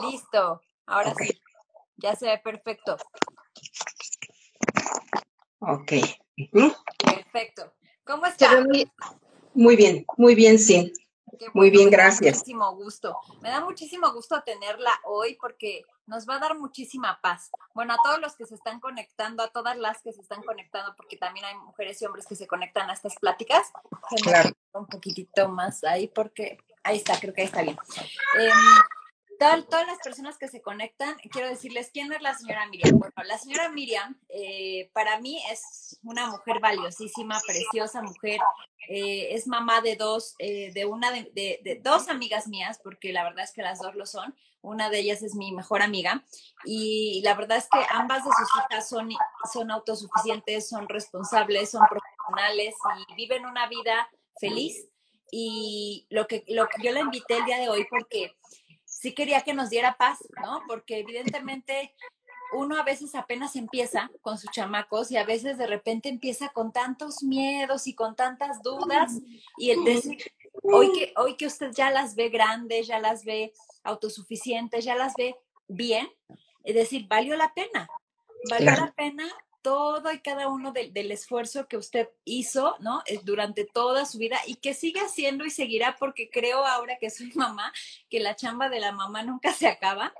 Listo, ahora sí, ya se ve perfecto. Ok. Perfecto. ¿Cómo está? Muy bien, muy bien, sí. Muy bien, gracias. muchísimo gusto. Me da muchísimo gusto tenerla hoy porque nos va a dar muchísima paz. Bueno, a todos los que se están conectando, a todas las que se están conectando, porque también hay mujeres y hombres que se conectan a estas pláticas. Claro. Un poquitito más ahí porque ahí está, creo que ahí está bien. Em, todas las personas que se conectan, quiero decirles quién es la señora Miriam. Bueno, la señora Miriam eh, para mí es una mujer valiosísima, preciosa mujer. Eh, es mamá de dos, eh, de una de, dos amigas mías, porque la verdad es que las dos lo son. Una de ellas es mi mejor amiga y la verdad es que ambas de sus hijas son, son autosuficientes, son responsables, son profesionales y viven una vida feliz. Y lo que, lo que yo la invité el día de hoy porque sí quería que nos diera paz, ¿no? Porque evidentemente uno a veces apenas empieza con sus chamacos y a veces de repente empieza con tantos miedos y con tantas dudas y el decir, hoy que, hoy que usted ya las ve grandes, ya las ve autosuficientes, ya las ve bien, es decir, valió la pena, valió la pena todo y cada uno del esfuerzo que usted hizo, ¿no? Eh, durante toda su vida y que sigue haciendo y seguirá porque creo ahora que soy mamá, que la chamba de la mamá nunca se acaba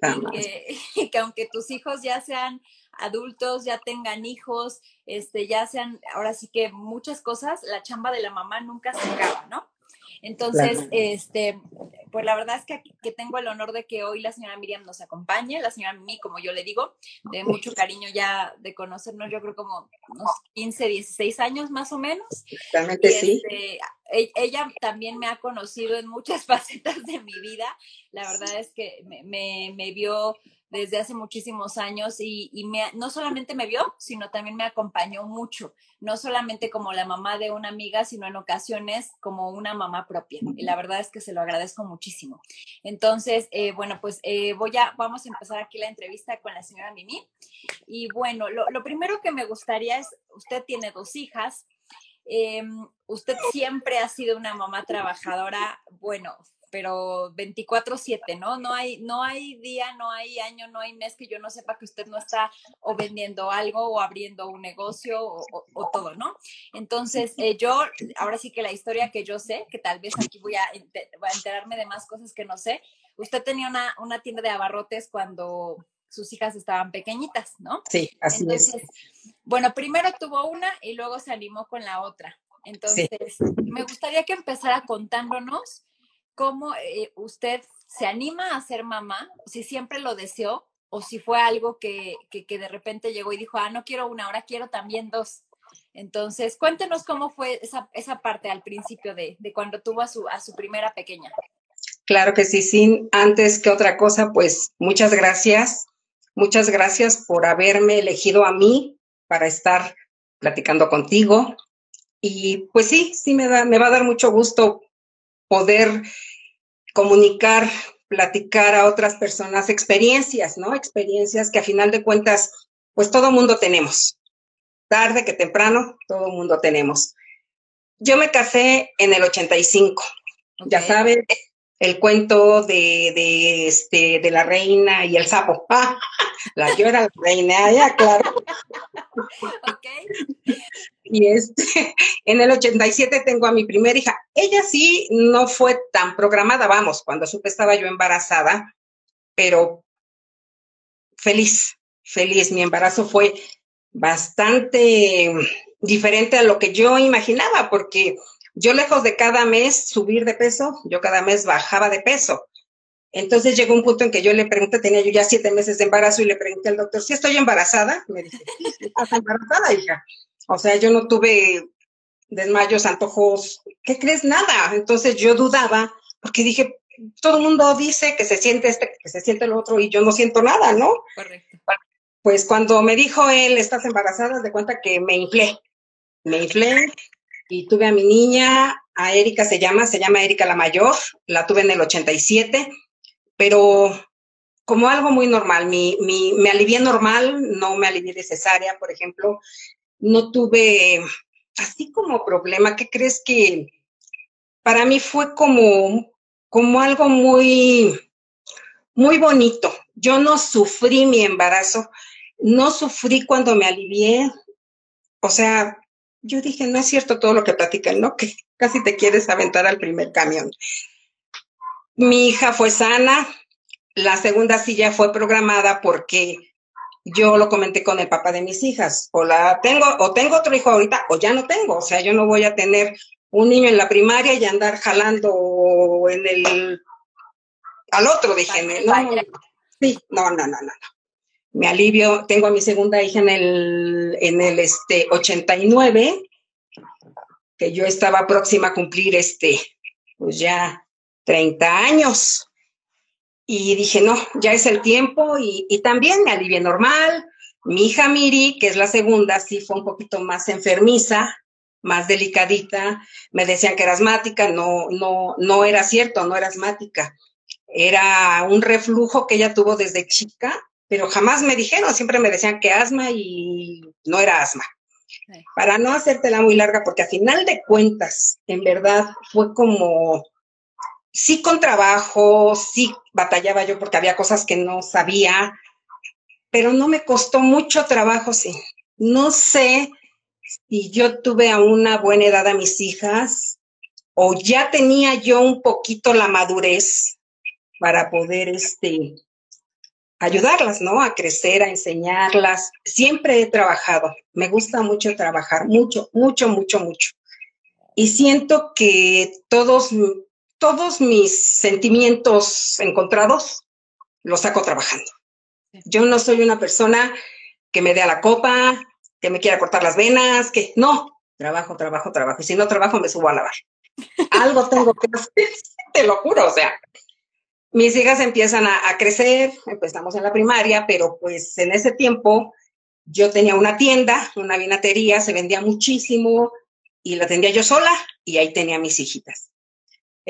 y que, aunque tus hijos ya sean adultos, ya tengan hijos, este, ya sean, ahora sí que muchas cosas, la chamba de la mamá nunca se acaba, ¿no? Entonces, este, pues la verdad es que, que, tengo el honor de que hoy la señora Miriam nos acompañe, la señora Mimi, como yo le digo, de mucho cariño ya de conocernos, yo creo como unos 15, 16 años más o menos. Realmente sí. Este, e, ella también me ha conocido en muchas facetas de mi vida. La verdad es que me, me, me vio desde hace muchísimos años y, me, no solamente me vio, sino también me acompañó mucho, no solamente como la mamá de una amiga, sino en ocasiones como una mamá propia. Y la verdad es que se lo agradezco muchísimo. Entonces, eh, bueno, pues eh, voy a, vamos a empezar aquí la entrevista con la señora Mimi. Y bueno, lo, lo primero que me gustaría es, usted tiene dos hijas. Em, usted siempre ha sido una mamá trabajadora, bueno, pero 24/7, ¿no? No hay, no hay día, no hay año, no hay mes que yo no sepa que usted no está o vendiendo algo o abriendo un negocio o, todo, ¿no? Entonces, eh, yo, ahora sí que la historia que yo sé, que tal vez aquí voy a, enterarme de más cosas que no sé, usted tenía una, una tienda de abarrotes cuando sus hijas estaban pequeñitas, ¿no? Sí, así es. Bueno, primero tuvo una y luego se animó con la otra. Entonces, me gustaría que empezara contándonos cómo eh, usted se anima a ser mamá, si siempre lo deseó o si fue algo que, que, de repente llegó y dijo, ah, no quiero una, ahora quiero también dos. Entonces, cuéntenos cómo fue esa, esa parte al principio de, de, cuando tuvo a su, a su primera pequeña. Claro que sí, sí. Antes que otra cosa, pues muchas gracias. Muchas gracias por haberme elegido a mí para estar platicando contigo. Y pues sí, sí me, da, me va a dar mucho gusto poder comunicar, platicar a otras personas experiencias, ¿no? Experiencias que a final de cuentas, pues todo mundo tenemos. Tarde que temprano, todo mundo tenemos. Yo me casé en el 85. Ya sabes, el cuento de, de, este, de la reina y el sapo. la yo era la reina, ya, claro. Y este, en el 87 tengo a mi primera hija. Ella sí no fue tan programada, vamos, cuando supe estaba yo embarazada, pero feliz, feliz. Mi embarazo fue bastante diferente a lo que yo imaginaba, porque yo lejos de cada mes subir de peso, yo cada mes bajaba de peso. Entonces llegó un punto en que yo le pregunté, tenía yo ya siete meses de embarazo y le pregunté al doctor, ¿si estoy embarazada? Me dice, ¿estás embarazada, hija? O sea, yo no tuve desmayos, antojos, ¿qué crees? Nada. Entonces yo dudaba porque dije, todo el mundo dice que se siente este, que se siente el otro y yo no siento nada, ¿no? Correcto. Pues cuando me dijo él, estás embarazada, de cuenta que me inflé. Me inflé, y tuve a mi niña, a Erika se llama, se llama Erika la mayor, la tuve en el 87, pero como algo muy normal, mi, mi, me alivié normal, no me alivié de cesárea, por ejemplo, no tuve así como problema, ¿qué crees que para mí fue como, como algo muy, muy bonito? Yo no sufrí mi embarazo, no sufrí cuando me alivié. O sea, yo dije, no es cierto todo lo que platican, ¿no? Que casi te quieres aventar al primer camión. Mi hija fue sana, la segunda silla fue programada porque yo lo comenté con el papá de mis hijas, o la tengo, o tengo otro hijo ahorita, o ya no tengo, o sea, yo no voy a tener un niño en la primaria y andar jalando en el al otro, dije, no, sí, no, no, no, no, Me alivio, tengo a mi segunda hija en el, en el este 89, que yo estaba próxima a cumplir este, pues ya 30 años y dije, no, ya es el tiempo y, también me alivié normal. Mi hija Miri, que es la segunda, sí fue un poquito más enfermiza, más delicadita. Me decían que era asmática, no, no, no era cierto, no era asmática. Era un reflujo que ella tuvo desde chica, pero jamás me dijeron, siempre me decían que asma y no era asma. Para no hacértela muy larga, porque a final de cuentas, en verdad, fue como sí con trabajo, sí batallaba yo porque había cosas que no sabía, pero no me costó mucho trabajo, sí. No sé si yo tuve a una buena edad a mis hijas o ya tenía yo un poquito la madurez para poder este ayudarlas, ¿no? A crecer, a enseñarlas. Siempre he trabajado. Me gusta mucho trabajar, mucho, mucho, mucho, mucho. Y siento que todos todos mis sentimientos encontrados los saco trabajando. Yo no soy una persona que me dé a la copa, que me quiera cortar las venas, que no, trabajo, trabajo, trabajo. Y si no trabajo, me subo a lavar. Algo tengo que hacer, te lo juro, o sea. Mis hijas empiezan a, a crecer, empezamos en la primaria, pero pues en ese tiempo yo tenía una tienda, una vinatería, se vendía muchísimo y la atendía yo sola y ahí tenía mis hijitas.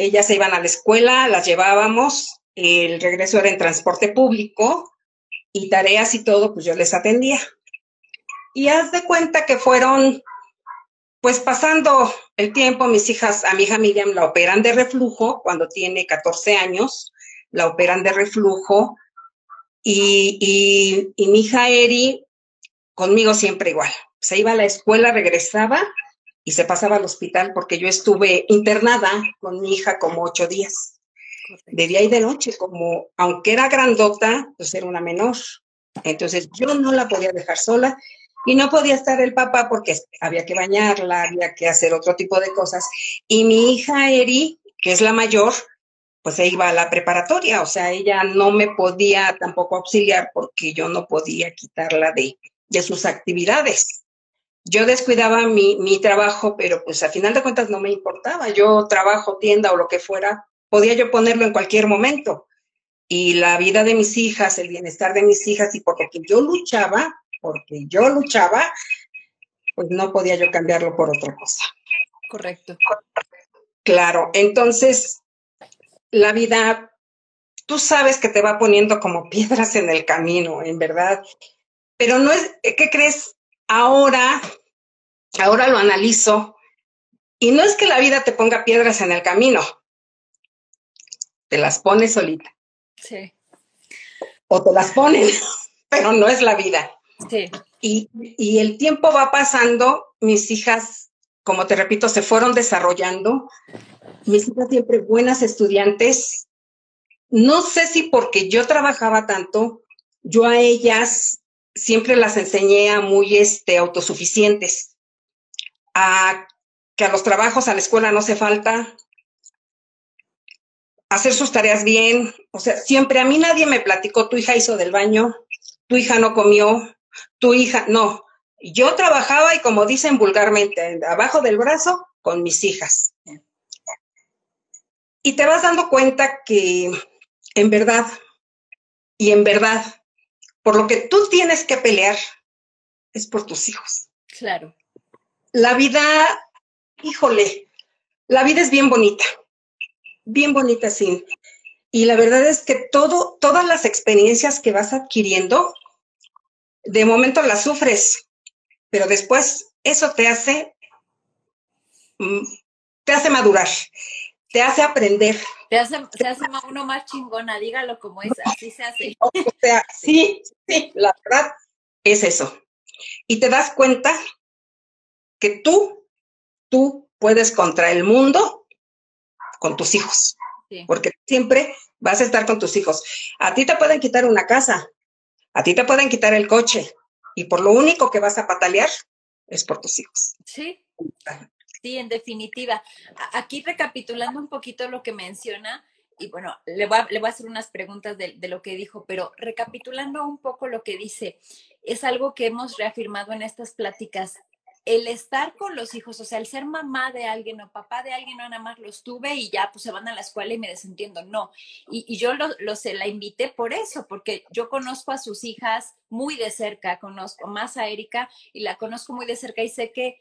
Ellas se iban a la escuela, las llevábamos, el regreso era en transporte público y tareas y todo, pues yo les atendía. Y haz de cuenta que fueron, pues pasando el tiempo, mis hijas, a mi hija Miriam la operan de reflujo cuando tiene 14 años, la operan de reflujo y, y, y mi hija Eri conmigo siempre igual. Se iba a la escuela, regresaba y se pasaba al hospital porque yo estuve internada con mi hija como ocho días, de día y de noche, como aunque era grandota, pues era una menor. Entonces yo no la podía dejar sola y no podía estar el papá porque había que bañarla, había que hacer otro tipo de cosas. Y mi hija Eri, que es la mayor, pues se iba a la preparatoria, o sea, ella no me podía tampoco auxiliar porque yo no podía quitarla de, de sus actividades yo descuidaba mi, mi, trabajo, pero pues a final de cuentas no me importaba. Yo trabajo, tienda o lo que fuera, podía yo ponerlo en cualquier momento. Y la vida de mis hijas, el bienestar de mis hijas y porque yo luchaba, porque yo luchaba, pues no podía yo cambiarlo por otra cosa. Correcto. Claro, entonces la vida, tú sabes que te va poniendo como piedras en el camino, en verdad. Pero no es, ¿qué crees? ahora, ahora lo analizo, y no es que la vida te ponga piedras en el camino, te las pones solita. Sí. O te las ponen, pero no es la vida. Sí. Y, y el tiempo va pasando, mis hijas, como te repito, se fueron desarrollando, mis hijas siempre buenas estudiantes. No sé si porque yo trabajaba tanto, yo a ellas siempre las enseñé a muy este, autosuficientes, que a los trabajos, a la escuela no se falta, hacer sus tareas bien, o sea, siempre a mí nadie me platicó, tu hija hizo del baño, tu hija no comió, tu hija, no, yo trabajaba y como dicen vulgarmente, abajo del brazo con mis hijas. Y te vas dando cuenta que en verdad, y en verdad, por lo que tú tienes que pelear es por tus hijos. Claro. La vida, híjole, la vida es bien bonita, bien bonita, sí. Y la verdad es que todo, todas las experiencias que vas adquiriendo, de momento las sufres, pero después eso te hace mm, te hace madurar, te hace aprender. Te hace, hace uno más chingona, dígalo como es, así se hace. O sea, sí, sí, la verdad es eso. Y te das cuenta que tú, tú puedes contra el mundo con tus hijos. Porque siempre vas a estar con tus hijos. A ti te pueden quitar una casa, a ti te pueden quitar el coche, y por lo único que vas a patalear es por tus hijos. Sí. Sí, en definitiva. Aquí recapitulando un poquito lo que menciona, y bueno, le voy a, le voy a hacer unas preguntas de, de, lo que dijo, pero recapitulando un poco lo que dice, es algo que hemos reafirmado en estas pláticas el estar con los hijos, o sea, el ser mamá de alguien o papá de alguien, no nada más los tuve y ya pues se van a la escuela y me desentiendo, no. Y, yo lo, lo se la invité por eso, porque yo conozco a sus hijas muy de cerca, conozco más a Erika y la conozco muy de cerca y sé que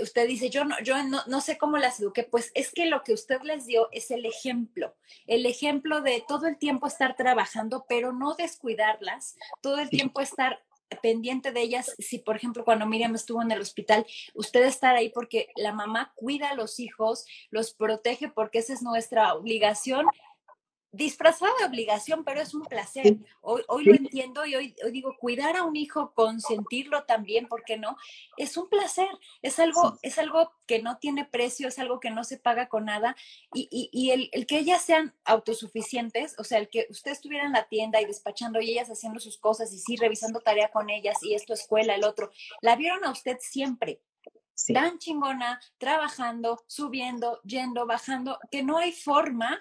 usted dice, yo no, yo no, no, sé cómo las eduqué, pues es que lo que usted les dio es el ejemplo, el ejemplo de todo el tiempo estar trabajando, pero no descuidarlas, todo el tiempo estar pendiente de ellas, si por ejemplo cuando Miriam estuvo en el hospital, usted estar ahí porque la mamá cuida a los hijos, los protege porque esa es nuestra obligación disfrazada de obligación, pero es un placer. Hoy, hoy lo entiendo y hoy, digo, cuidar a un hijo, consentirlo también, ¿por qué no? Es un placer, es algo, es algo que no tiene precio, es algo que no se paga con nada. Y, y, y el, el, que ellas sean autosuficientes, o sea, el que usted estuviera en la tienda y despachando y ellas haciendo sus cosas y sí, revisando tarea con ellas y esto, escuela, el otro, la vieron a usted siempre. tan chingona, trabajando, subiendo, yendo, bajando, que no hay forma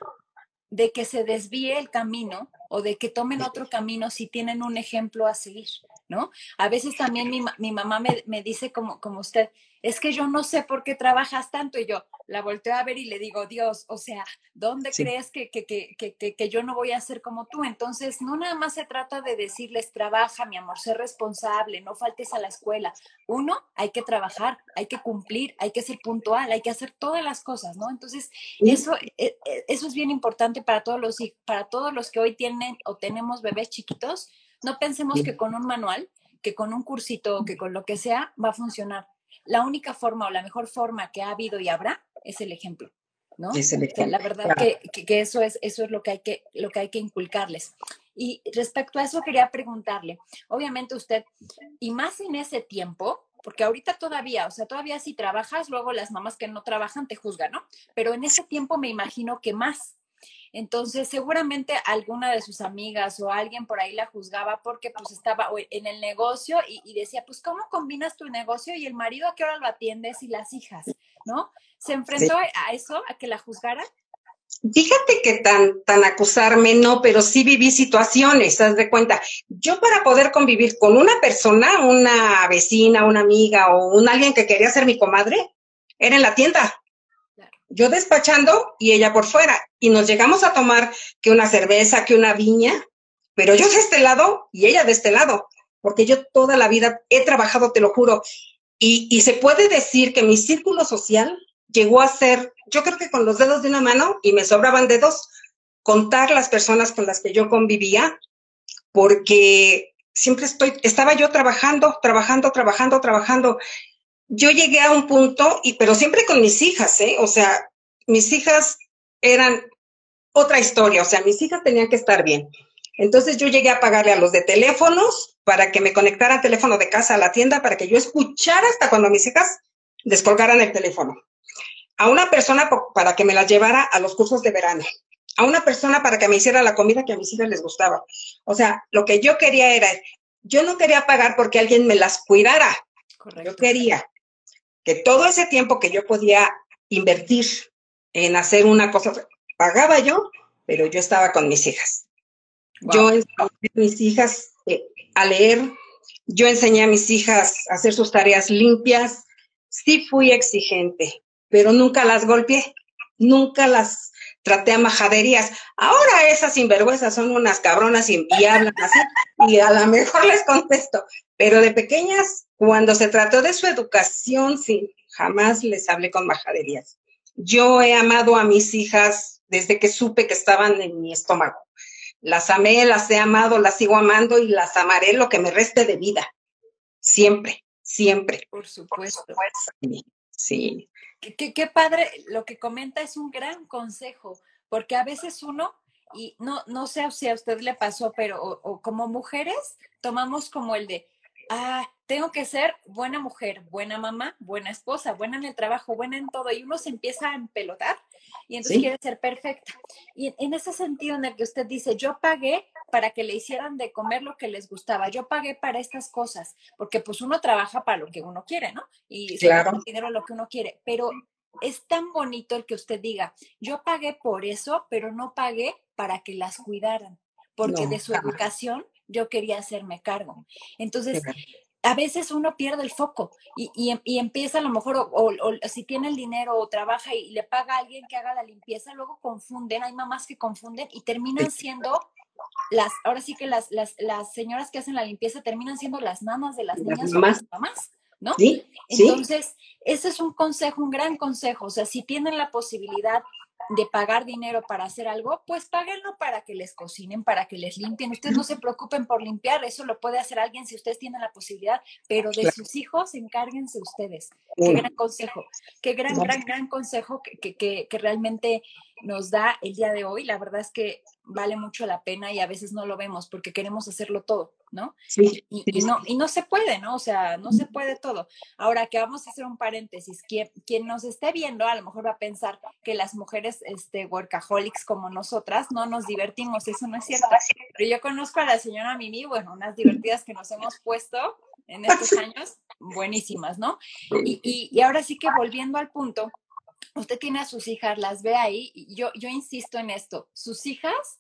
de que se desvíe el camino o de que tomen otro camino si tienen un ejemplo a seguir, ¿no? A veces también mi, mi mamá me, me, dice como, como usted, es que yo no sé por qué trabajas tanto y yo la volteo a ver y le digo, Dios, o sea, ¿dónde crees que, que, que, que, yo no voy a ser como tú? Entonces, no nada más se trata de decirles, trabaja, mi amor, sé responsable, no faltes a la escuela. Uno, hay que trabajar, hay que cumplir, hay que ser puntual, hay que hacer todas las cosas, ¿no? Entonces, eso, e, e, eso es bien importante para todos los, para todos los que hoy tienen o tenemos bebés chiquitos. No pensemos que con un manual, que con un cursito, que con lo que sea, va a funcionar la única forma o la mejor forma que ha habido y habrá es el ejemplo. ¿no? Es el ejemplo. La verdad que, que, eso, es, eso es lo que, hay que, lo que hay que inculcarles. Y respecto a eso quería preguntarle, obviamente usted, y más en ese tiempo, porque ahorita todavía, o sea, todavía si trabajas, luego las mamás que no trabajan te juzgan, ¿no? Pero en ese tiempo me imagino que más, entonces, seguramente alguna de sus amigas o alguien por ahí la juzgaba porque pues estaba en el negocio y, decía, pues, ¿cómo combinas tu negocio y el marido a qué hora lo atiendes y las hijas? ¿No? ¿Se enfrentó a eso, a que la juzgaran? Fíjate que tan, tan acusarme no, pero sí viví situaciones, haz de cuenta. Yo para poder convivir con una persona, una vecina, una amiga o un alguien que quería ser mi comadre, era en la tienda yo despachando y ella por fuera. Y nos llegamos a tomar que una cerveza, que una viña, pero yo de este lado y ella de este lado, porque yo toda la vida he trabajado, te lo juro. Y, y se puede decir que mi círculo social llegó a ser, yo creo que con los dedos de una mano y me sobraban dedos, contar las personas con las que yo convivía, porque siempre estoy, estaba yo trabajando, trabajando, trabajando, trabajando yo llegué a un punto, y, pero siempre con mis hijas, ¿eh? O sea, mis hijas eran otra historia, o sea, mis hijas tenían que estar bien. Entonces yo llegué a pagarle a los de teléfonos para que me conectaran teléfono de casa a la tienda para que yo escuchara hasta cuando mis hijas descolgaran el teléfono. A una persona para que me las llevara a los cursos de verano. A una persona para que me hiciera la comida que a mis hijas les gustaba. O sea, lo que yo quería era, yo no quería pagar porque alguien me las cuidara. Yo quería que todo ese tiempo que yo podía invertir en hacer una cosa, pagaba yo, pero yo estaba con mis hijas. Yo enseñé a mis hijas eh, a leer, yo enseñé a mis hijas a hacer sus tareas limpias, sí fui exigente, pero nunca las golpeé, nunca las traté a majaderías. Ahora esas sinvergüenzas son unas cabronas y, y hablan así, y a lo mejor les contesto, pero de pequeñas, cuando se trató de su educación, sí, jamás les hablé con majaderías. Yo he amado a mis hijas desde que supe que estaban en mi estómago. Las amé, las he amado, las sigo amando y las amaré lo que me reste de vida. Siempre, siempre. Por supuesto. Sí. Qué, qué, padre, lo que comenta es un gran consejo, porque a veces uno, y no, no sé si a usted le pasó, pero o como mujeres tomamos como el de, ah, tengo que ser buena mujer, buena mamá, buena esposa, buena en el trabajo, buena en todo, y uno se empieza a empelotar y entonces quiere ser perfecta. Y en ese sentido en el que usted dice, yo pagué para que le hicieran de comer lo que les gustaba, yo pagué para estas cosas, porque pues uno trabaja para lo que uno quiere, ¿no? Y claro. se dinero lo que uno quiere, pero es tan bonito el que usted diga, yo pagué por eso, pero no pagué para que las cuidaran, porque de su educación yo quería hacerme cargo. Entonces, a veces uno pierde el foco y, empieza a lo mejor, o, si tiene el dinero o trabaja y le paga a alguien que haga la limpieza, luego confunden, hay mamás que confunden y terminan siendo las, ahora sí que las, las, las señoras que hacen la limpieza terminan siendo las mamás de las niñas o las mamás. ¿no? Entonces, ese es un consejo, un gran consejo. O sea, si tienen la posibilidad de pagar dinero para hacer algo, pues páguenlo para que les cocinen, para que les limpien. Ustedes no se preocupen por limpiar, eso lo puede hacer alguien si ustedes tienen la posibilidad, pero de sus hijos encárguense ustedes. Qué gran consejo, qué gran, gran, gran consejo que, que, que realmente nos da el día de hoy. La verdad es que vale mucho la pena y a veces no lo vemos porque queremos hacerlo todo, ¿no? Sí, y, no, y no se puede, ¿no? O sea, no se puede todo. Ahora que vamos a hacer un paréntesis, quien, quien nos esté viendo a lo mejor va a pensar que las mujeres este, workaholics como nosotras no nos divertimos, eso no es cierto. Pero yo conozco a la señora Mimi, bueno, unas divertidas que nos hemos puesto en estos años, buenísimas, ¿no? Y, y, y ahora sí que volviendo al punto, usted tiene a sus hijas, las ve ahí, y yo, yo insisto en esto, sus hijas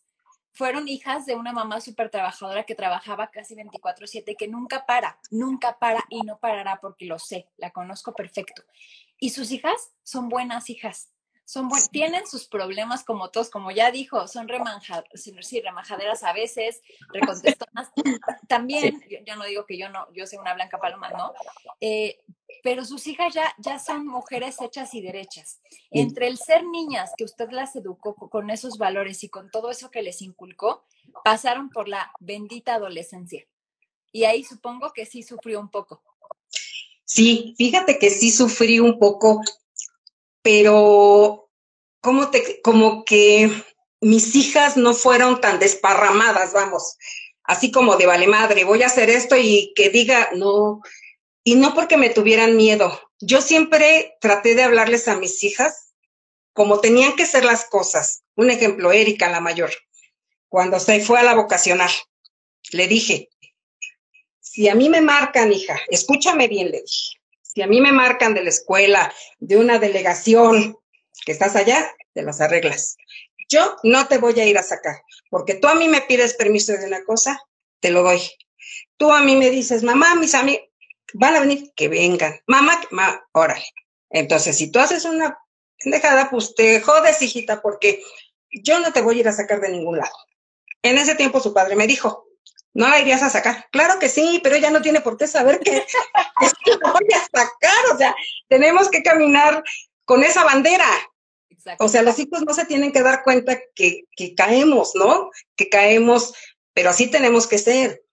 fueron hijas de una mamá súper trabajadora que trabajaba casi 24/7, que nunca para, nunca para y no parará porque lo sé, la conozco perfecto. Y sus hijas son buenas hijas, son tienen sus problemas como todos, como ya dijo, son sí, remajaderas a veces, recontestonas. También, yo, no digo que yo no, yo sea una blanca paloma, ¿no? Eh, pero sus hijas ya, ya son mujeres hechas y derechas. Entre el ser niñas, que usted las educó con esos valores y con todo eso que les inculcó, pasaron por la bendita adolescencia. Y ahí supongo que sí sufrió un poco. Sí, fíjate que sí sufrí un poco, pero como, te, como que mis hijas no fueron tan desparramadas, vamos, así como de vale madre, voy a hacer esto y que diga, no, y no porque me tuvieran miedo. Yo siempre traté de hablarles a mis hijas como tenían que ser las cosas. Un ejemplo, Erika, la mayor, cuando se fue a la vocacional, le dije, si a mí me marcan, hija, escúchame bien, le dije, si a mí me marcan de la escuela, de una delegación, que estás allá, te las arreglas. Yo no te voy a ir a sacar, porque tú a mí me pides permiso de una cosa, te lo doy. Tú a mí me dices, mamá, mis amigos, van a venir, que vengan. Mamá, ma, órale. Entonces, si tú haces una pendejada, pues te jodes, hijita, porque yo no te voy a ir a sacar de ningún lado. En ese tiempo su padre me dijo, no la irías a sacar. Claro que sí, pero ella no tiene por qué saber que, que voy a sacar. O sea, tenemos que caminar con esa bandera. O sea, los hijos no se tienen que dar cuenta que, que caemos, ¿no? Que caemos, pero así tenemos que ser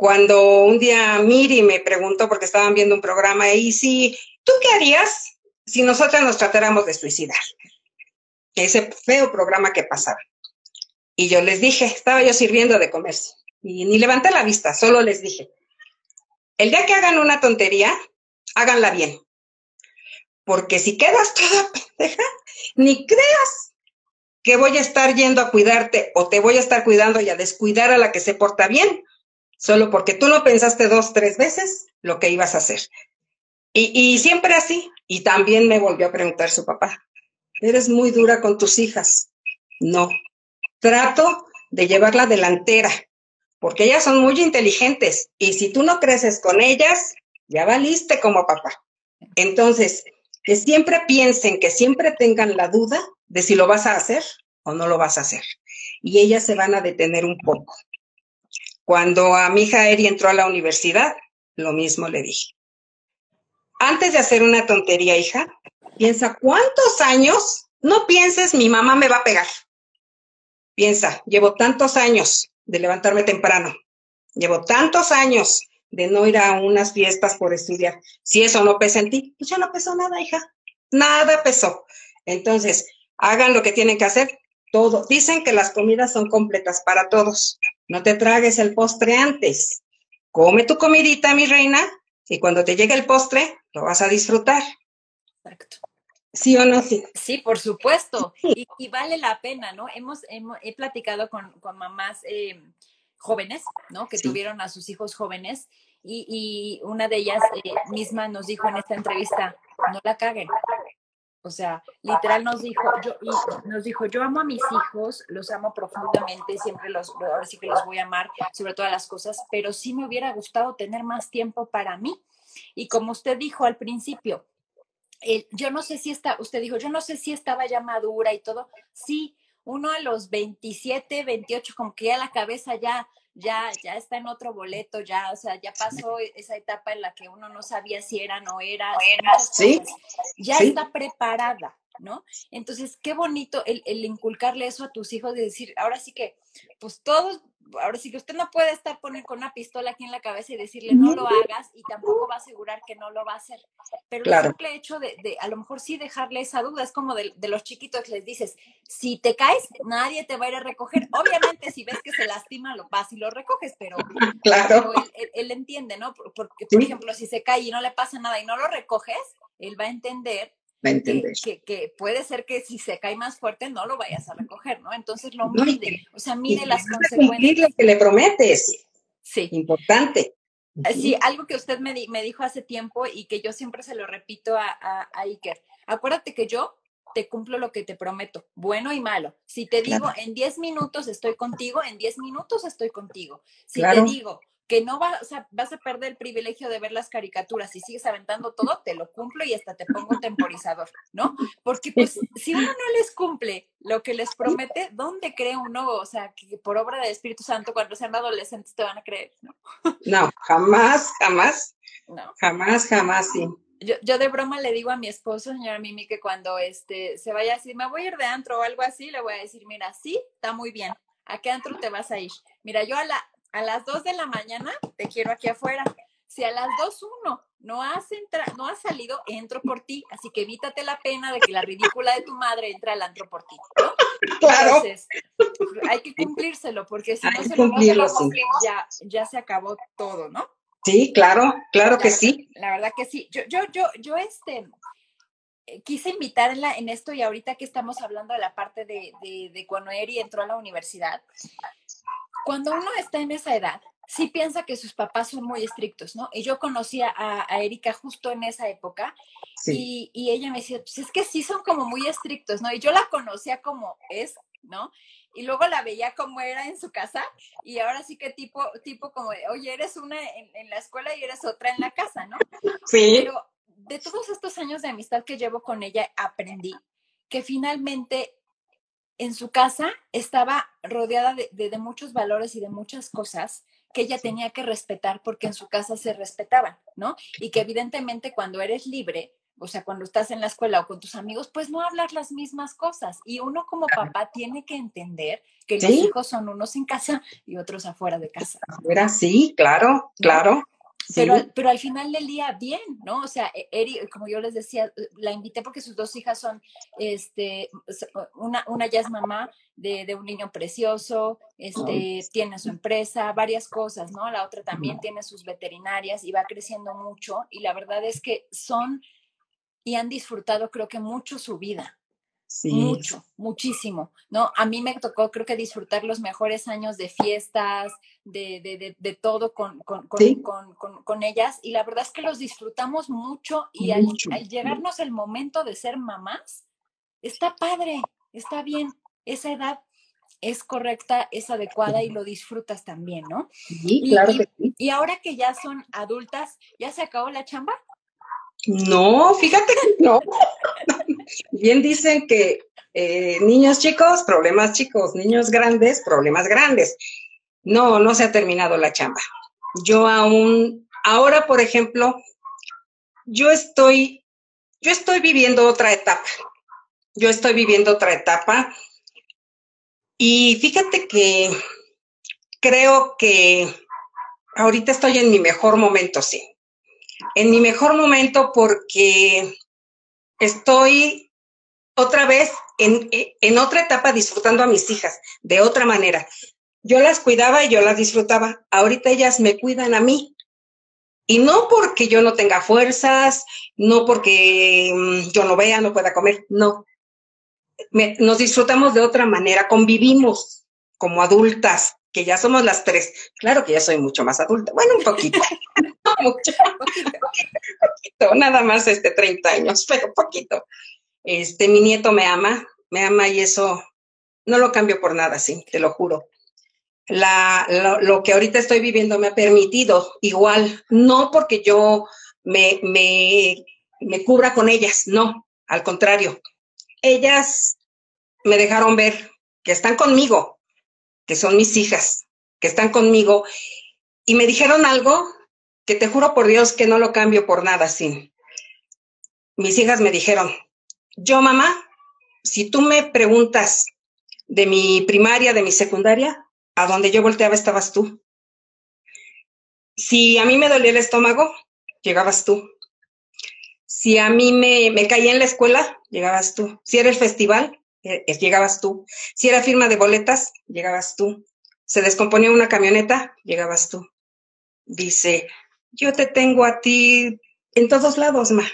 cuando un día Miri me preguntó, porque estaban viendo un programa, y si, ¿tú qué harías si nosotras nos tratáramos de suicidar? Ese feo programa que pasaba. Y yo les dije, estaba yo sirviendo de comer, y ni levanté la vista, solo les dije, el día que hagan una tontería, háganla bien. Porque si quedas toda pendeja, ni creas que voy a estar yendo a cuidarte o te voy a estar cuidando y a descuidar a la que se porta bien solo porque tú no pensaste dos, tres veces lo que ibas a hacer. Y, siempre así. Y también me volvió a preguntar su papá, eres muy dura con tus hijas. No, trato de llevar la delantera, porque ellas son muy inteligentes y si tú no creces con ellas, ya valiste como papá. Entonces, que siempre piensen, que siempre tengan la duda de si lo vas a hacer o no lo vas a hacer. Y ellas se van a detener un poco. Cuando a mi hija Eri entró a la universidad, lo mismo le dije. Antes de hacer una tontería, hija, piensa cuántos años, no pienses mi mamá me va a pegar. Piensa, llevo tantos años de levantarme temprano, llevo tantos años de no ir a unas fiestas por estudiar. Si eso no pesa en ti, pues ya no pesó nada, hija. Nada pesó. Entonces, hagan lo que tienen que hacer. Todo. Dicen que las comidas son completas para todos. No te tragues el postre antes. Come tu comidita, mi reina, y cuando te llegue el postre, lo vas a disfrutar. Exacto. ¿Sí o no? Sí, sí por supuesto. Y, vale la pena, ¿no? Hemos, he platicado con, mamás eh, jóvenes, ¿no? Que tuvieron a sus hijos jóvenes y, una de ellas eh, misma nos dijo en esta entrevista, no la caguen. O sea, literal nos dijo, yo, nos dijo, yo amo a mis hijos, los amo profundamente, siempre los, ahora sí que los voy a amar sobre todas las cosas, pero sí me hubiera gustado tener más tiempo para mí. Y como usted dijo al principio, yo no sé si está, usted dijo, yo no sé si estaba ya madura y todo. Sí, uno a los 27, 28, como que ya la cabeza ya, ya, ya está en otro boleto, ya, o sea, ya pasó esa etapa en la que uno no sabía si era, no era, ¿Sí? ya está preparada, ¿no? Entonces, qué bonito el, el, inculcarle eso a tus hijos de decir, ahora sí que, pues todos ahora sí que usted no puede estar poniendo con una pistola aquí en la cabeza y decirle no lo hagas y tampoco va a asegurar que no lo va a hacer. Pero el simple hecho de, de, a lo mejor sí dejarle esa duda, es como de, de, los chiquitos les dices, si te caes, nadie te va a ir a recoger. Obviamente, si ves que se lastima, lo vas y lo recoges, pero, claro. él, entiende, ¿no? Porque, por ejemplo, si se cae y no le pasa nada y no lo recoges, él va a entender que, que, puede ser que si se cae más fuerte no lo vayas a recoger, ¿no? Entonces lo mide, o sea, mide las consecuencias. lo que le prometes. Sí. Importante. Eh, sí, algo que usted me, me, dijo hace tiempo y que yo siempre se lo repito a, a, Iker. Acuérdate que yo te cumplo lo que te prometo, bueno y malo. Si te digo en 10 minutos estoy contigo, en 10 minutos estoy contigo. Si te digo que no vas, o sea, vas a perder el privilegio de ver las caricaturas y sigues aventando todo, te lo cumplo y hasta te pongo temporizador, ¿no? Porque pues si uno no les cumple lo que les promete, ¿dónde cree uno? O sea, que por obra del Espíritu Santo cuando sean adolescentes te van a creer, ¿no? No, jamás, jamás. No. Jamás, jamás, sí. Yo, yo, de broma le digo a mi esposo, señora Mimi, que cuando este se vaya así, me voy a ir de antro o algo así, le voy a decir, mira, sí, está muy bien. ¿A qué antro te vas a ir? Mira, yo a la a las 2 de la mañana te quiero aquí afuera. Si a las 2, 1 no has, no has salido, entro por ti. Así que evítate la pena de que la ridícula de tu madre entre al antro por ti. ¿no? Claro. Entonces, hay que cumplírselo, porque si no se lo ya, ya se acabó todo, ¿no? Sí, claro, claro que sí. La verdad que sí. Yo, yo, yo, yo, este, eh, quise invitarla en esto y ahorita que estamos hablando de la parte de, de, de cuando Eri entró a la universidad, cuando uno está en esa edad, sí piensa que sus papás son muy estrictos, ¿no? Y yo conocía a, Erika justo en esa época y, ella me decía, pues es que sí son como muy estrictos, ¿no? Y yo la conocía como es, ¿no? Y luego la veía como era en su casa y ahora sí que tipo, tipo como, oye, eres una en, en la escuela y eres otra en la casa, ¿no? Sí. Pero de todos estos años de amistad que llevo con ella, aprendí que finalmente en su casa estaba rodeada de, muchos valores y de muchas cosas que ella tenía que respetar porque en su casa se respetaban, ¿no? Y que evidentemente cuando eres libre, o sea, cuando estás en la escuela o con tus amigos, pues no hablas las mismas cosas. Y uno como papá tiene que entender que los hijos son unos en casa y otros afuera de casa. Afuera, sí, claro, claro. Pero, pero al final del día, bien, ¿no? O sea, e, Eri, como yo les decía, la invité porque sus dos hijas son, este, una, una ya es mamá de, de un niño precioso, este, tiene su empresa, varias cosas, ¿no? La otra también tiene sus veterinarias y va creciendo mucho y la verdad es que son y han disfrutado creo que mucho su vida, mucho, muchísimo, ¿no? A mí me tocó, creo que disfrutar los mejores años de fiestas, de, de, de, todo con, con, con, con, ellas, y la verdad es que los disfrutamos mucho y Al, llegarnos el momento de ser mamás, está padre, está bien, esa edad es correcta, es adecuada y lo disfrutas también, ¿no? Sí, claro que sí. Y ahora que ya son adultas, ¿ya se acabó la chamba? No, fíjate que no. Bien dicen que eh, niños chicos, problemas chicos, niños grandes, problemas grandes. No, no se ha terminado la chamba. Yo aún, ahora, por ejemplo, yo estoy, yo estoy viviendo otra etapa. Yo estoy viviendo otra etapa. Y fíjate que creo que ahorita estoy en mi mejor momento, sí. En mi mejor momento porque estoy otra vez en, en otra etapa disfrutando a mis hijas de otra manera. Yo las cuidaba y yo las disfrutaba. Ahorita ellas me cuidan a mí. Y no porque yo no tenga fuerzas, no porque mm, yo no vea, no pueda comer, no. nos disfrutamos de otra manera, convivimos como adultas, que ya somos las tres. Claro que ya soy mucho más adulta. Bueno, un poquito. no mucho, poquito, poquito, nada más este 30 años, pero poquito. Este, mi nieto me ama, me ama y eso no lo cambio por nada, sí, te lo juro la, lo, que ahorita estoy viviendo me ha permitido igual, no porque yo me, me, me cubra con ellas, no, al contrario, ellas me dejaron ver que están conmigo, que son mis hijas, que están conmigo, y me dijeron algo que te juro por Dios que no lo cambio por nada, sin. Mis hijas me dijeron, yo mamá, si tú me preguntas de mi primaria, de mi secundaria, a donde yo volteaba estabas tú. Si a mí me dolía el estómago, llegabas tú. Si a mí me, me caía en la escuela, llegabas tú. Si era el festival, llegabas tú. Si era firma de boletas, llegabas tú. Se descomponía una camioneta, llegabas tú. Dice, yo te tengo a ti en todos lados, ma.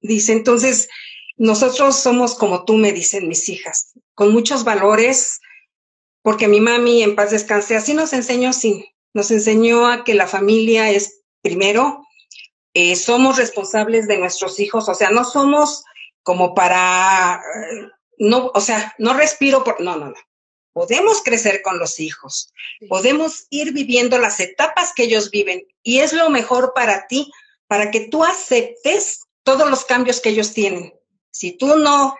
Dice, entonces, nosotros somos como tú, me dicen mis hijas, con muchos valores, porque mi mami, en paz descanse, así nos enseñó, sí, nos enseñó a que la familia es primero, eh, somos responsables de nuestros hijos, o sea, no somos como para, eh, no, o sea, no respiro por, no, no, no. Podemos crecer con los hijos, podemos ir viviendo las etapas que ellos viven y es lo mejor para ti, para que tú aceptes todos los cambios que ellos tienen. Si tú no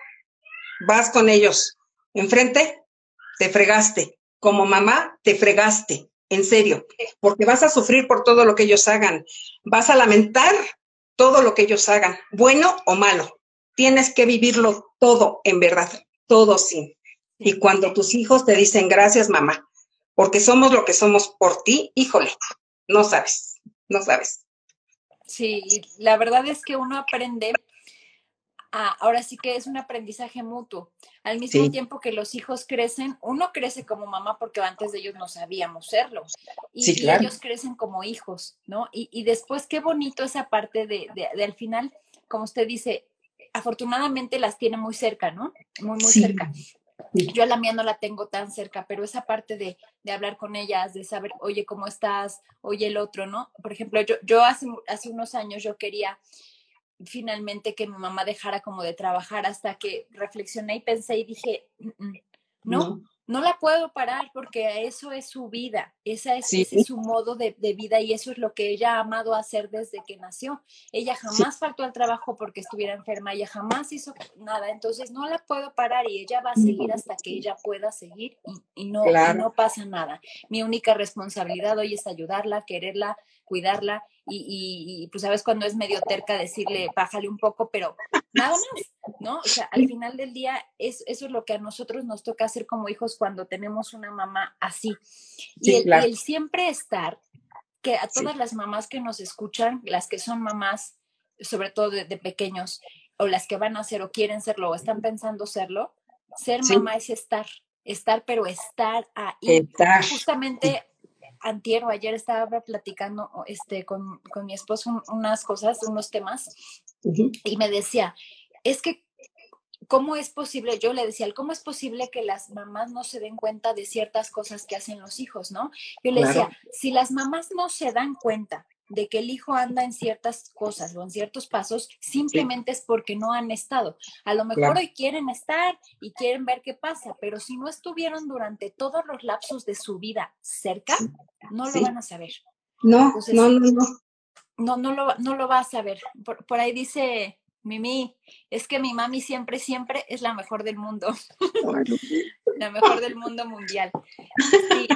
vas con ellos enfrente, te fregaste. Como mamá, te fregaste. En serio, porque vas a sufrir por todo lo que ellos hagan. Vas a lamentar todo lo que ellos hagan, bueno o malo. Tienes que vivirlo todo, en verdad, todo sí. Y cuando tus hijos te dicen gracias, mamá, porque somos lo que somos por ti, híjole, no sabes, no sabes. Sí, la verdad es que uno aprende ahora sí que es un aprendizaje mutuo. Al mismo tiempo que los hijos crecen, uno crece como mamá porque antes de ellos no sabíamos serlo. Y, ellos crecen como hijos, ¿no? Y, después, qué bonito esa parte de, al final, como usted dice, afortunadamente las tiene muy cerca, ¿no? Muy, muy cerca. Yo a la mía no la tengo tan cerca, pero esa parte de, hablar con ellas, de saber, oye, ¿cómo estás? Oye, el otro, ¿no? Por ejemplo, yo, yo hace, hace unos años yo quería finalmente que mi mamá dejara como de trabajar hasta que reflexioné y pensé y dije, mm, mm, no, no, la puedo parar porque eso es su vida, esa es, ese es su modo de, vida y eso es lo que ella ha amado hacer desde que nació. Ella jamás faltó al trabajo porque estuviera enferma, ella jamás hizo nada, entonces no la puedo parar y ella va a seguir hasta que ella pueda seguir y, no, no pasa nada. Mi única responsabilidad hoy es ayudarla, quererla, cuidarla y, pues sabes cuando es medio terca decirle bájale un poco, pero nada más, ¿no? O sea, al final del día es, eso es lo que a nosotros nos toca hacer como hijos cuando tenemos una mamá así. y, el, siempre estar, que a todas las mamás que nos escuchan, las que son mamás, sobre todo de, pequeños, o las que van a ser o quieren serlo o están pensando serlo, ser mamá es estar, estar, pero estar ahí. Justamente antier o ayer estaba platicando este, con, mi esposo unas cosas, unos temas, y me decía, es que, ¿cómo es posible? Yo le decía, ¿cómo es posible que las mamás no se den cuenta de ciertas cosas que hacen los hijos, no? Yo le decía, si las mamás no se dan cuenta de que el hijo anda en ciertas cosas o en ciertos pasos, simplemente es porque no han estado. A lo mejor hoy quieren estar y quieren ver qué pasa, pero si no estuvieron durante todos los lapsos de su vida cerca, no lo van a saber. No, no, no, no. No, no lo, no lo va a saber. Por, por ahí dice Mimi, es que mi mami siempre, siempre es la mejor del mundo. la mejor del mundo mundial. Sí,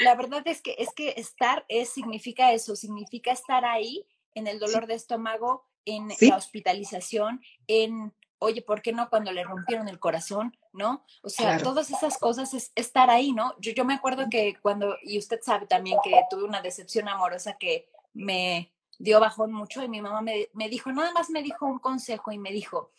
la verdad es que es que estar es significa eso, significa estar ahí en el dolor de estómago, en la hospitalización, en oye, ¿por qué no cuando le rompieron el corazón? ¿No? O sea, todas esas cosas es estar ahí, ¿no? Yo, yo me acuerdo que cuando, y usted sabe también que tuve una decepción amorosa que me dio bajón mucho y mi mamá me, me, dijo, nada más me dijo un consejo y me dijo,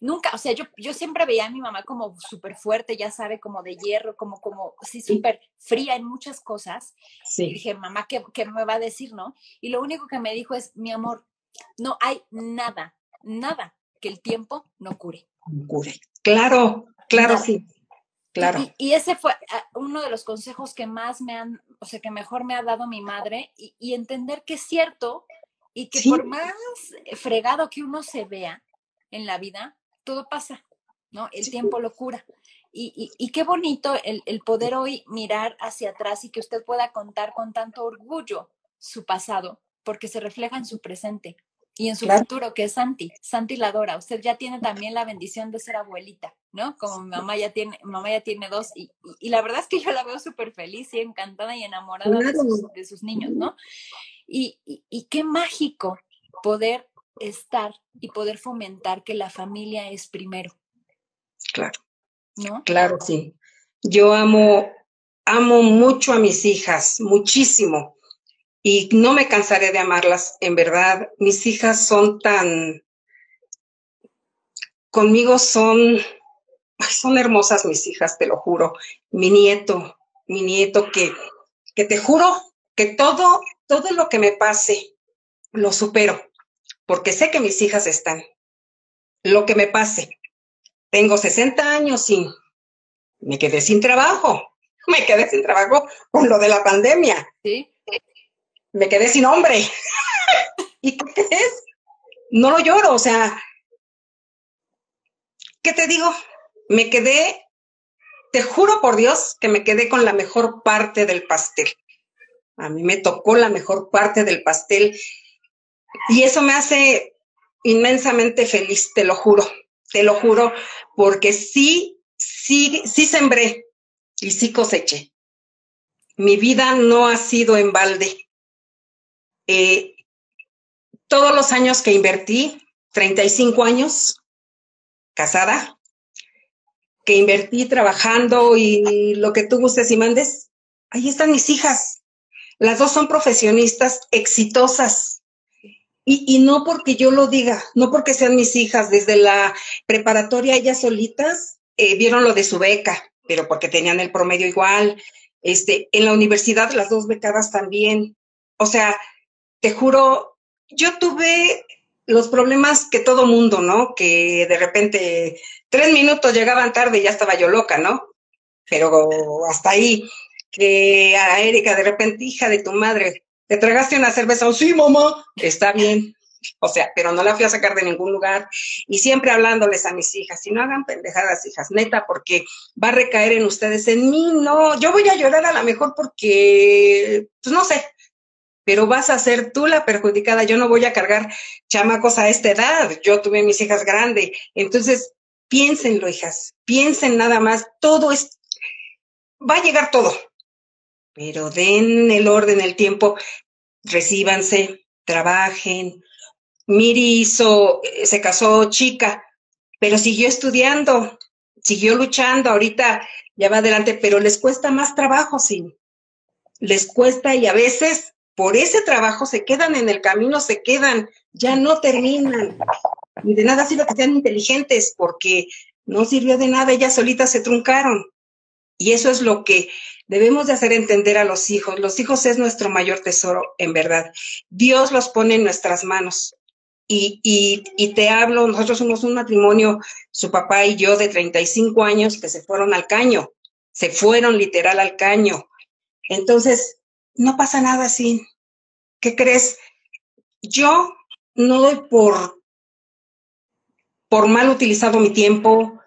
nunca, o sea, yo, yo siempre veía a mi mamá como súper fuerte, ya sabe, como de hierro, como, como, sí, súper fría en muchas cosas. Sí. Y dije, mamá, ¿qué, ¿qué me va a decir, no? Y lo único que me dijo es, mi amor, no hay nada, nada que el tiempo no cure. Cure. Claro, claro, sí. Claro. Y, ese fue ah, uno de los consejos que más me han, o sea, que mejor me ha dado mi madre y, entender que es cierto y que por más fregado que uno se vea en la vida, todo pasa, ¿no? El tiempo lo cura. Y, y, qué bonito el, el, poder hoy mirar hacia atrás y que usted pueda contar con tanto orgullo su pasado, porque se refleja en su presente y en su futuro, que es Santi, Santi la adora. Usted ya tiene también la bendición de ser abuelita, ¿no? Como mi mamá ya tiene, mamá ya tiene dos, y, y, la verdad es que yo la veo súper feliz y encantada y enamorada de sus, de sus, niños, ¿no? Y, y qué mágico poder estar y poder fomentar que la familia es primero. Claro. ¿No? Claro, sí. Yo amo, amo mucho a mis hijas, muchísimo y no me cansaré de amarlas, en verdad. Mis hijas son tan, conmigo son, son hermosas mis hijas, te lo juro. Mi nieto, mi nieto que, que te juro que todo, todo lo que me pase, lo supero, porque sé que mis hijas están. Lo que me pase. Tengo 60 años y me quedé sin trabajo. Me quedé sin trabajo con lo de la pandemia. Sí me quedé sin hombre. ¿Y qué es? No lo lloro, o sea, ¿qué te digo? Me quedé, te juro por Dios que me quedé con la mejor parte del pastel. A mí me tocó la mejor parte del pastel y eso me hace inmensamente feliz, te lo juro, te lo juro, porque sí, sí, sí sembré y sí coseché. Mi vida no ha sido en balde. Eh, todos los años que invertí, 35 años casada, que invertí trabajando y lo que tú gustes y mandes, ahí están mis hijas. Las dos son profesionistas exitosas. Y, y, no porque yo lo diga, no porque sean mis hijas, desde la preparatoria ellas solitas eh, vieron lo de su beca, pero porque tenían el promedio igual. Este, en la universidad las dos becadas también. O sea, te juro, yo tuve los problemas que todo mundo, ¿no? Que de repente tres minutos llegaban tarde y ya estaba yo loca, ¿no? Pero hasta ahí, que a Erika de repente, hija de tu madre, ¿te tragaste una cerveza? Oh, sí, mamá, está bien. O sea, pero no la fui a sacar de ningún lugar. Y siempre hablándoles a mis hijas, y no hagan pendejadas, hijas, neta, porque va a recaer en ustedes, en mí, no. Yo voy a llorar a lo mejor porque, pues no sé, pero vas a ser tú la perjudicada. Yo no voy a cargar chamacos a esta edad. Yo tuve mis hijas grandes. Entonces, piénsenlo, hijas. Piensen nada más. Todo es, va a llegar todo. Pero den el orden, el tiempo. Recíbanse, trabajen. Miri hizo, eh, se casó chica, pero siguió estudiando, siguió luchando. Ahorita ya va adelante, pero les cuesta más trabajo, sí. Les cuesta y a veces por ese trabajo se quedan en el camino, se quedan, ya no terminan. Y de nada sirve que sean inteligentes porque no sirvió de nada, ellas solitas se truncaron. Y eso es lo que debemos de hacer entender a los hijos. Los hijos es nuestro mayor tesoro, en verdad. Dios los pone en nuestras manos. Y, y, y te hablo, nosotros somos un matrimonio, su papá y yo de 35 años que se fueron al caño, se fueron literal al caño. Entonces, no pasa nada así. ¿Qué crees? Yo no doy por, por mal utilizado mi tiempo,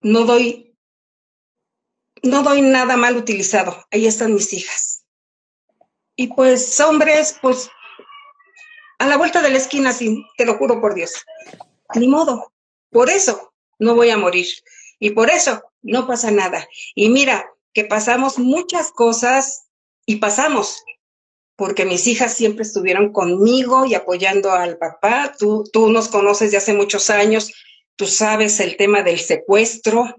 no doy, no doy nada mal utilizado. Ahí están mis hijas. Y pues, hombres, pues, a la vuelta de la esquina, sí, te lo juro por Dios. Ni modo. Por eso no voy a morir. Y por eso no pasa nada. Y mira, que pasamos muchas cosas y pasamos, porque mis hijas siempre estuvieron conmigo y apoyando al papá. Tú, tú nos conoces de hace muchos años. tú sabes, el tema del secuestro,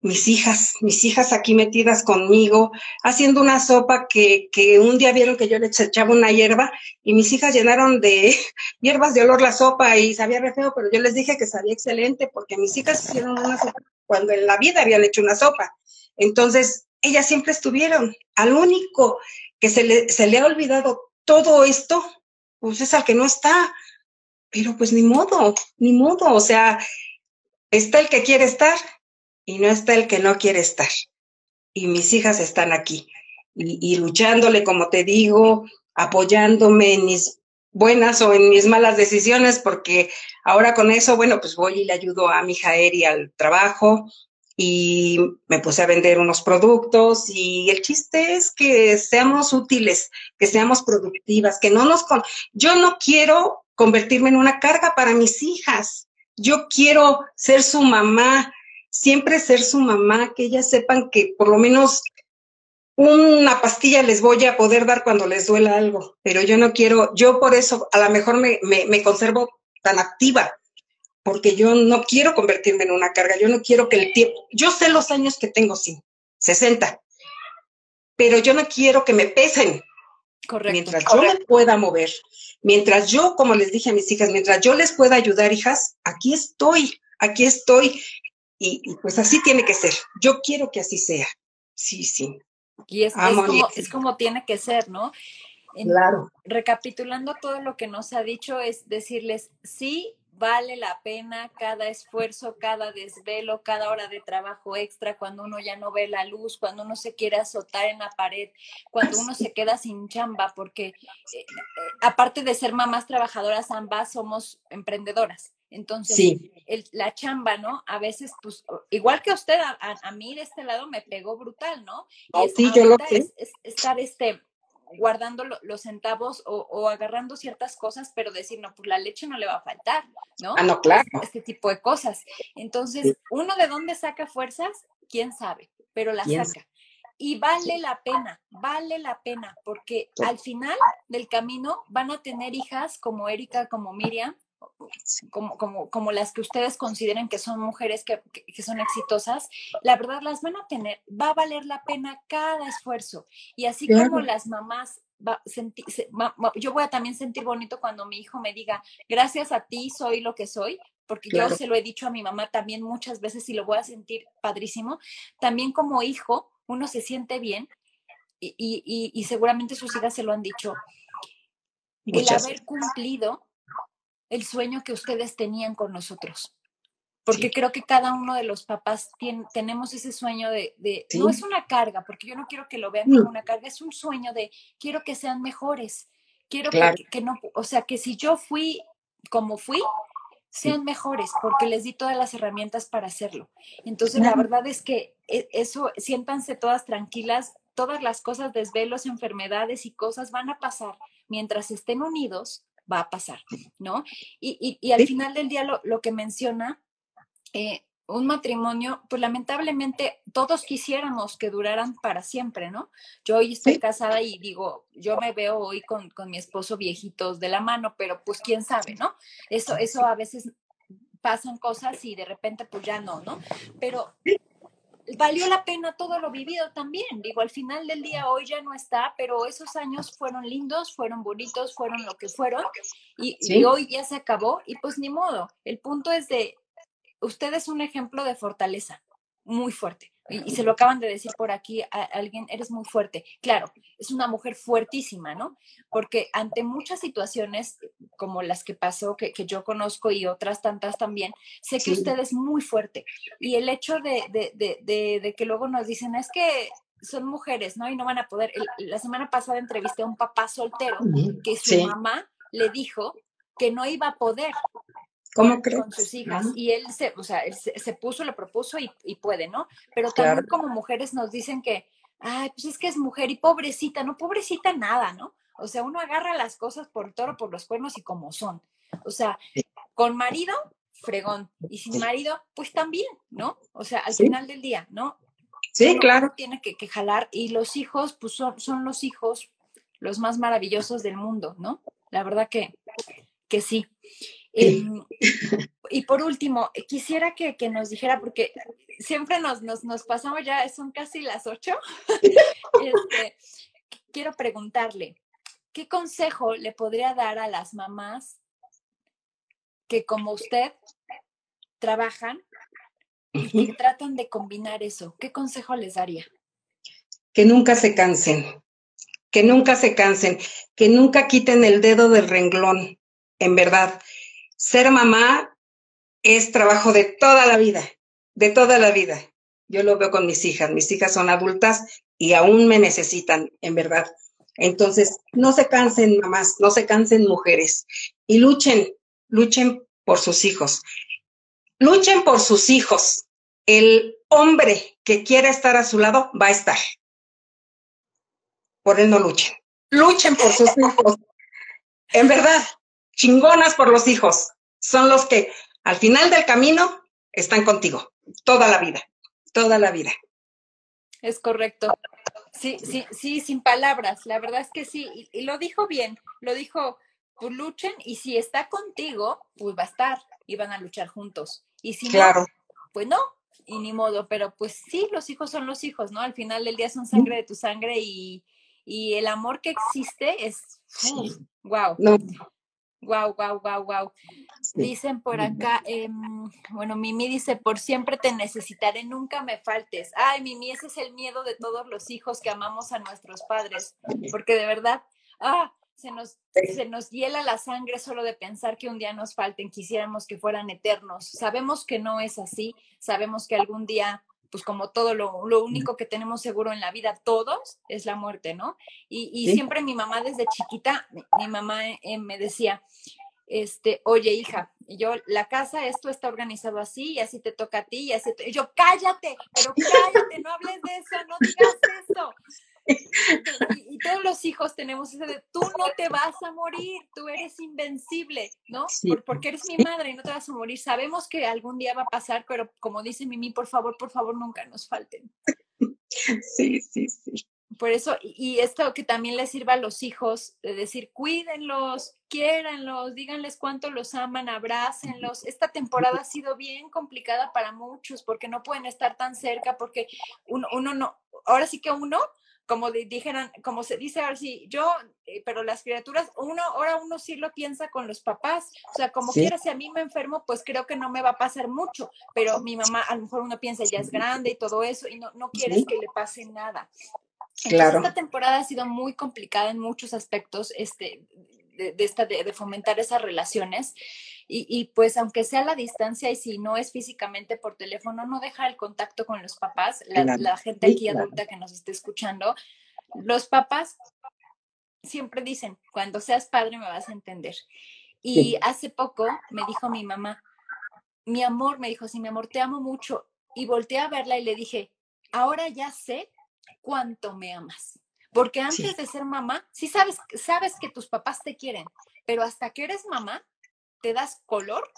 mis hijas, mis hijas aquí metidas conmigo, haciendo una sopa que, que un día vieron que yo les echaba una hierba y mis hijas llenaron de hierbas de olor la sopa y sabía re feo, pero yo les dije que sabía excelente porque mis hijas hicieron una sopa cuando en la vida habían hecho una sopa. Entonces, ellas siempre estuvieron. Al único que se le, se le ha olvidado todo esto, pues es al que no está. Pero pues ni modo, ni modo. O sea, está el que quiere estar y no está el que no quiere estar. Y mis hijas están aquí y, luchándole, como te digo, apoyándome en mis buenas o en mis malas decisiones, porque ahora con eso, bueno, pues voy y le ayudo a mi hija Eri al trabajo y me puse a vender unos productos y el chiste es que seamos útiles, que seamos productivas, que no nos... Con... Yo no quiero convertirme en una carga para mis hijas. Yo quiero ser su mamá, siempre ser su mamá, que ellas sepan que por lo menos una pastilla les voy a poder dar cuando les duela algo, pero yo no quiero, yo por eso a lo mejor me, me, conservo tan activa, porque yo no quiero convertirme en una carga, yo no quiero que el tiempo, yo sé los años que tengo, sí, 60, pero yo no quiero que me pesen. Correcto. Mientras yo me pueda mover, mientras yo, como les dije a mis hijas, mientras yo les pueda ayudar, hijas, aquí estoy, aquí estoy. Y, pues así tiene que ser. Yo quiero que así sea. Sí, sí. Y es, como, es como tiene que ser, ¿no? claro. Recapitulando todo lo que nos ha dicho, es decirles, sí, vale la pena cada esfuerzo, cada desvelo, cada hora de trabajo extra, cuando uno ya no ve la luz, cuando uno se quiere azotar en la pared, cuando uno se queda sin chamba, porque eh, eh, aparte de ser mamás trabajadoras, ambas somos emprendedoras. Entonces, la chamba, ¿no? A veces, pues, igual que usted, a, mí de este lado me pegó brutal, ¿no? Y sí, yo lo es, estar este, guardando los centavos o, agarrando ciertas cosas, pero decir, no, pues la leche no le va a faltar, ¿no? Ah, no, claro. Este tipo de cosas. Entonces, uno de dónde saca fuerzas, quién sabe, pero la saca. Y vale la pena, vale la pena, porque al final del camino van a tener hijas como Erika, como Miriam, como, como, como las que ustedes consideren que son mujeres que, que, son exitosas, la verdad las van a tener, va a valer la pena cada esfuerzo. Y así como las mamás, va, yo voy a también sentir bonito cuando mi hijo me diga, gracias a ti soy lo que soy, porque yo se lo he dicho a mi mamá también muchas veces y lo voy a sentir padrísimo. También como hijo, uno se siente bien y, y, y seguramente sus hijas se lo han dicho. el haber cumplido el sueño que ustedes tenían con nosotros. Porque creo que cada uno de los papás tenemos ese sueño de, no es una carga, porque yo no quiero que lo vean como mm. una carga, es un sueño de quiero que sean mejores, quiero que, no, o sea, que si yo fui como fui, sean mejores, porque les di todas las herramientas para hacerlo. Entonces, la verdad es que e, eso, siéntanse todas tranquilas, todas las cosas, desvelos, enfermedades y cosas van a pasar mientras estén unidos va a pasar, ¿no? Y, y, al final del día lo, que menciona, eh, un matrimonio, pues lamentablemente todos quisiéramos que duraran para siempre, ¿no? Yo hoy estoy casada y digo, yo me veo hoy con, con, mi esposo viejitos de la mano, pero pues quién sabe, ¿no? Eso, eso a veces pasan cosas y de repente pues ya no, ¿no? Pero valió la pena todo lo vivido también. Digo, al final del día hoy ya no está, pero esos años fueron lindos, fueron bonitos, fueron lo que fueron y, hoy ya se acabó y pues ni modo. El punto es de, usted es un ejemplo de fortaleza muy fuerte y, se lo acaban de decir por aquí a, alguien, eres muy fuerte. Claro, es una mujer fuertísima, ¿no? Porque ante muchas situaciones como las que pasó, que, yo conozco y otras tantas también, sé que usted es muy fuerte. Y el hecho de, de, que luego nos dicen, es que son mujeres, ¿no? Y no van a poder. la semana pasada entrevisté a un papá soltero que su mamá le dijo que no iba a poder ¿Cómo con sus hijas. Y él se, o sea, se, puso, le propuso y, puede, ¿no? Pero también como mujeres nos dicen que, ay, pues es que es mujer y pobrecita, no pobrecita nada, ¿no? O sea, uno agarra las cosas por el toro, por los cuernos y como son. O sea, con marido, fregón. Y sin marido, pues también, ¿no? O sea, al final del día, ¿no? Sí, claro. Tiene que, que, jalar. Y los hijos, pues son, son los hijos los más maravillosos del mundo, ¿no? La verdad que, que sí. Em, y por último, quisiera que, nos dijera, porque siempre nos, nos, pasamos ya, son casi las ocho. Este, quiero preguntarle, ¿qué consejo le podría dar a las mamás que como usted trabajan y que tratan de combinar eso? ¿Qué consejo les daría? Que nunca se cansen, que nunca se cansen, que nunca quiten el dedo del renglón, en verdad. Ser mamá es trabajo de toda la vida, de toda la vida. Yo lo veo con mis hijas, mis hijas son adultas y aún me necesitan, en verdad. Entonces, no se cansen mamás, no se cansen mujeres y luchen, luchen por sus hijos. Luchen por sus hijos. El hombre que quiera estar a su lado va a estar. Por él no luchen. Luchen por sus hijos. En verdad, chingonas por los hijos. Son los que al final del camino están contigo. Toda la vida. Toda la vida. Es correcto. Sí, sí, sí, sin palabras. La verdad es que sí. Y, lo dijo bien. Lo dijo, pues luchen y si está contigo, pues va a estar y van a luchar juntos. Y si no, pues no, y ni modo. Pero pues sí, los hijos son los hijos, ¿no? Al final del día son sangre de tu sangre y, el amor que existe es, wow. No. Wow, wow, wow, wow. Dicen por acá, em, bueno, Mimi dice, por siempre te necesitaré, nunca me faltes. Ay, Mimi, ese es el miedo de todos los hijos que amamos a nuestros padres, porque de verdad, ah, se nos, se nos hiela la sangre solo de pensar que un día nos falten, quisiéramos que fueran eternos. Sabemos que no es así, sabemos que algún día pues como todo lo, lo, único que tenemos seguro en la vida, todos, es la muerte, ¿no? Y, y siempre mi mamá desde chiquita, mi, mamá eh, me decía, este, oye hija, yo, la casa, esto está organizado así, y así te toca a ti, y así, te... yo, cállate, pero cállate, no hables de eso, no digas eso. Y, todos los hijos tenemos ese de, tú no te vas a morir, tú eres invencible, ¿no? porque eres mi madre y no te vas a morir. Sabemos que algún día va a pasar, pero como dice Mimi, por favor, por favor, nunca nos falten. Sí, sí, sí. Por eso, y esto que también les sirva a los hijos, de decir, cuídenlos, quiéranlos, díganles cuánto los aman, abrácenlos. Esta temporada ha sido bien complicada para muchos porque no pueden estar tan cerca, porque uno, uno no, ahora sí que uno como dijeran, como se dice ahora sí, yo, eh, pero las criaturas, uno, ahora uno sí lo piensa con los papás, o sea, como quiera, si a mí me enfermo, pues creo que no me va a pasar mucho, pero mi mamá, a lo mejor uno piensa, ya es grande y todo eso, y no, no quieres que le pase nada. claro. Esta temporada ha sido muy complicada en muchos aspectos, este, de, esta, de fomentar esas relaciones. Y, pues aunque sea a la distancia y si no es físicamente por teléfono, no deja el contacto con los papás, la, gente aquí adulta que nos esté escuchando, los papás siempre dicen, cuando seas padre me vas a entender. Y hace poco me dijo mi mamá, mi amor, me dijo, sí, mi amor, te amo mucho. Y volteé a verla y le dije, ahora ya sé cuánto me amas. Porque antes de ser mamá, sí sabes, sabes que tus papás te quieren, pero hasta que eres mamá, te das color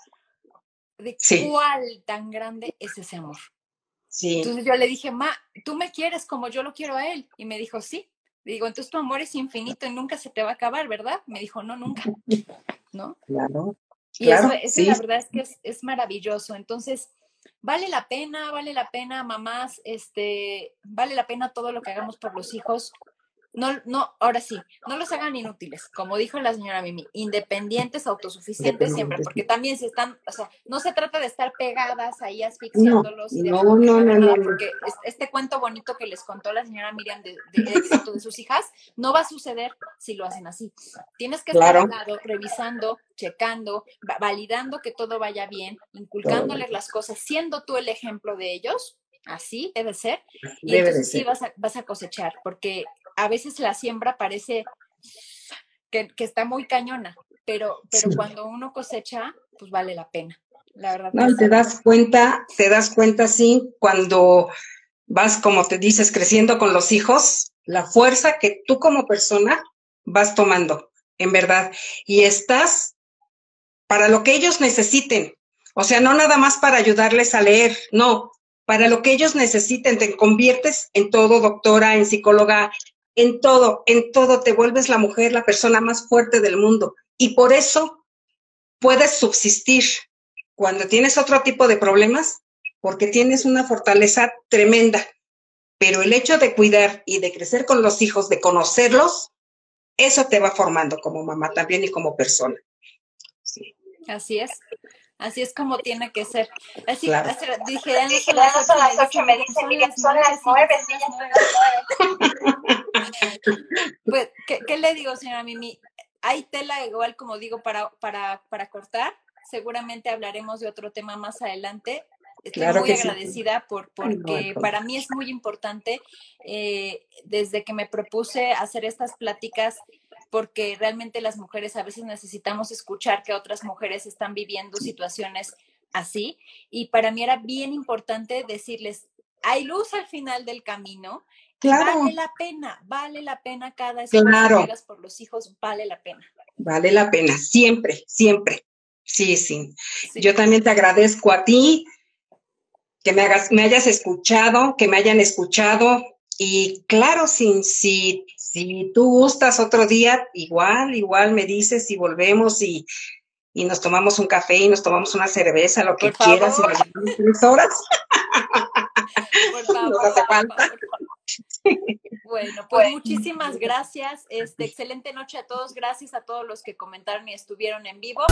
de cuál tan grande es ese amor. Sí. Entonces yo le dije, ma, tú me quieres como yo lo quiero a él. Y me dijo, sí. Digo, entonces tu amor es infinito y nunca se te va a acabar, ¿verdad? Me dijo, no, nunca. ¿No? Claro. Y eso, la verdad es que es, es, maravilloso. Entonces, vale la pena, vale la pena, mamás, este, vale la pena todo lo que hagamos por los hijos no, no, ahora sí, no los hagan inútiles, como dijo la señora Mimi, independientes, autosuficientes siempre, porque también si están, o sea, no se trata de estar pegadas ahí asfixiándolos. No, no, no, no, porque este cuento bonito que les contó la señora Miriam de, éxito de sus hijas, no va a suceder si lo hacen así. Tienes que estar al lado, revisando, checando, validando que todo vaya bien, inculcándoles las cosas, siendo tú el ejemplo de ellos, así debe ser, y entonces sí vas a, vas a cosechar, porque a veces la siembra parece que, está muy cañona, pero, pero cuando uno cosecha, pues vale la pena. La verdad. No, te das cuenta, te das cuenta, sí, cuando vas, como te dices, creciendo con los hijos, la fuerza que tú como persona vas tomando, en verdad. Y estás para lo que ellos necesiten. O sea, no nada más para ayudarles a leer, no, para lo que ellos necesiten. Te conviertes en todo, doctora, en psicóloga, en todo, en todo te vuelves la mujer, la persona más fuerte del mundo. Y por eso puedes subsistir cuando tienes otro tipo de problemas, porque tienes una fortaleza tremenda. Pero el hecho de cuidar y de crecer con los hijos, de conocerlos, eso te va formando como mamá también y como persona. Sí. Así es. Así es como tiene que ser. Así, Claro. así- dije, no son las ocho, me dicen, son las nueve, son las nueve. Pues, ¿qué, qué le digo, señora Mimi? Hay tela igual, como digo, para, para, para cortar. Seguramente hablaremos de otro tema más adelante. Estoy Claro muy sí. agradecida por, porque para mí es muy importante eh, desde que me propuse hacer estas pláticas porque realmente las mujeres a veces necesitamos escuchar que otras mujeres están viviendo situaciones así. Y para mí era bien importante decirles, hay luz al final del camino. Claro. Vale la pena, vale la pena cada esfuerzo Claro. que por los hijos, vale la pena. Vale la pena, siempre, siempre. Sí, sí. Sí. Yo también te agradezco a ti que me hagas, me hayas escuchado, que me hayan escuchado. Y claro, si, si, si tú gustas otro día, igual, igual me dices y volvemos y, y nos tomamos un café y nos tomamos una cerveza, lo que quieras, y nos llevamos tres horas. Por favor, Nos hace por falta. favor. Bueno, pues muchísimas gracias. Este, excelente noche a todos. Gracias a todos los que comentaron y estuvieron en vivo.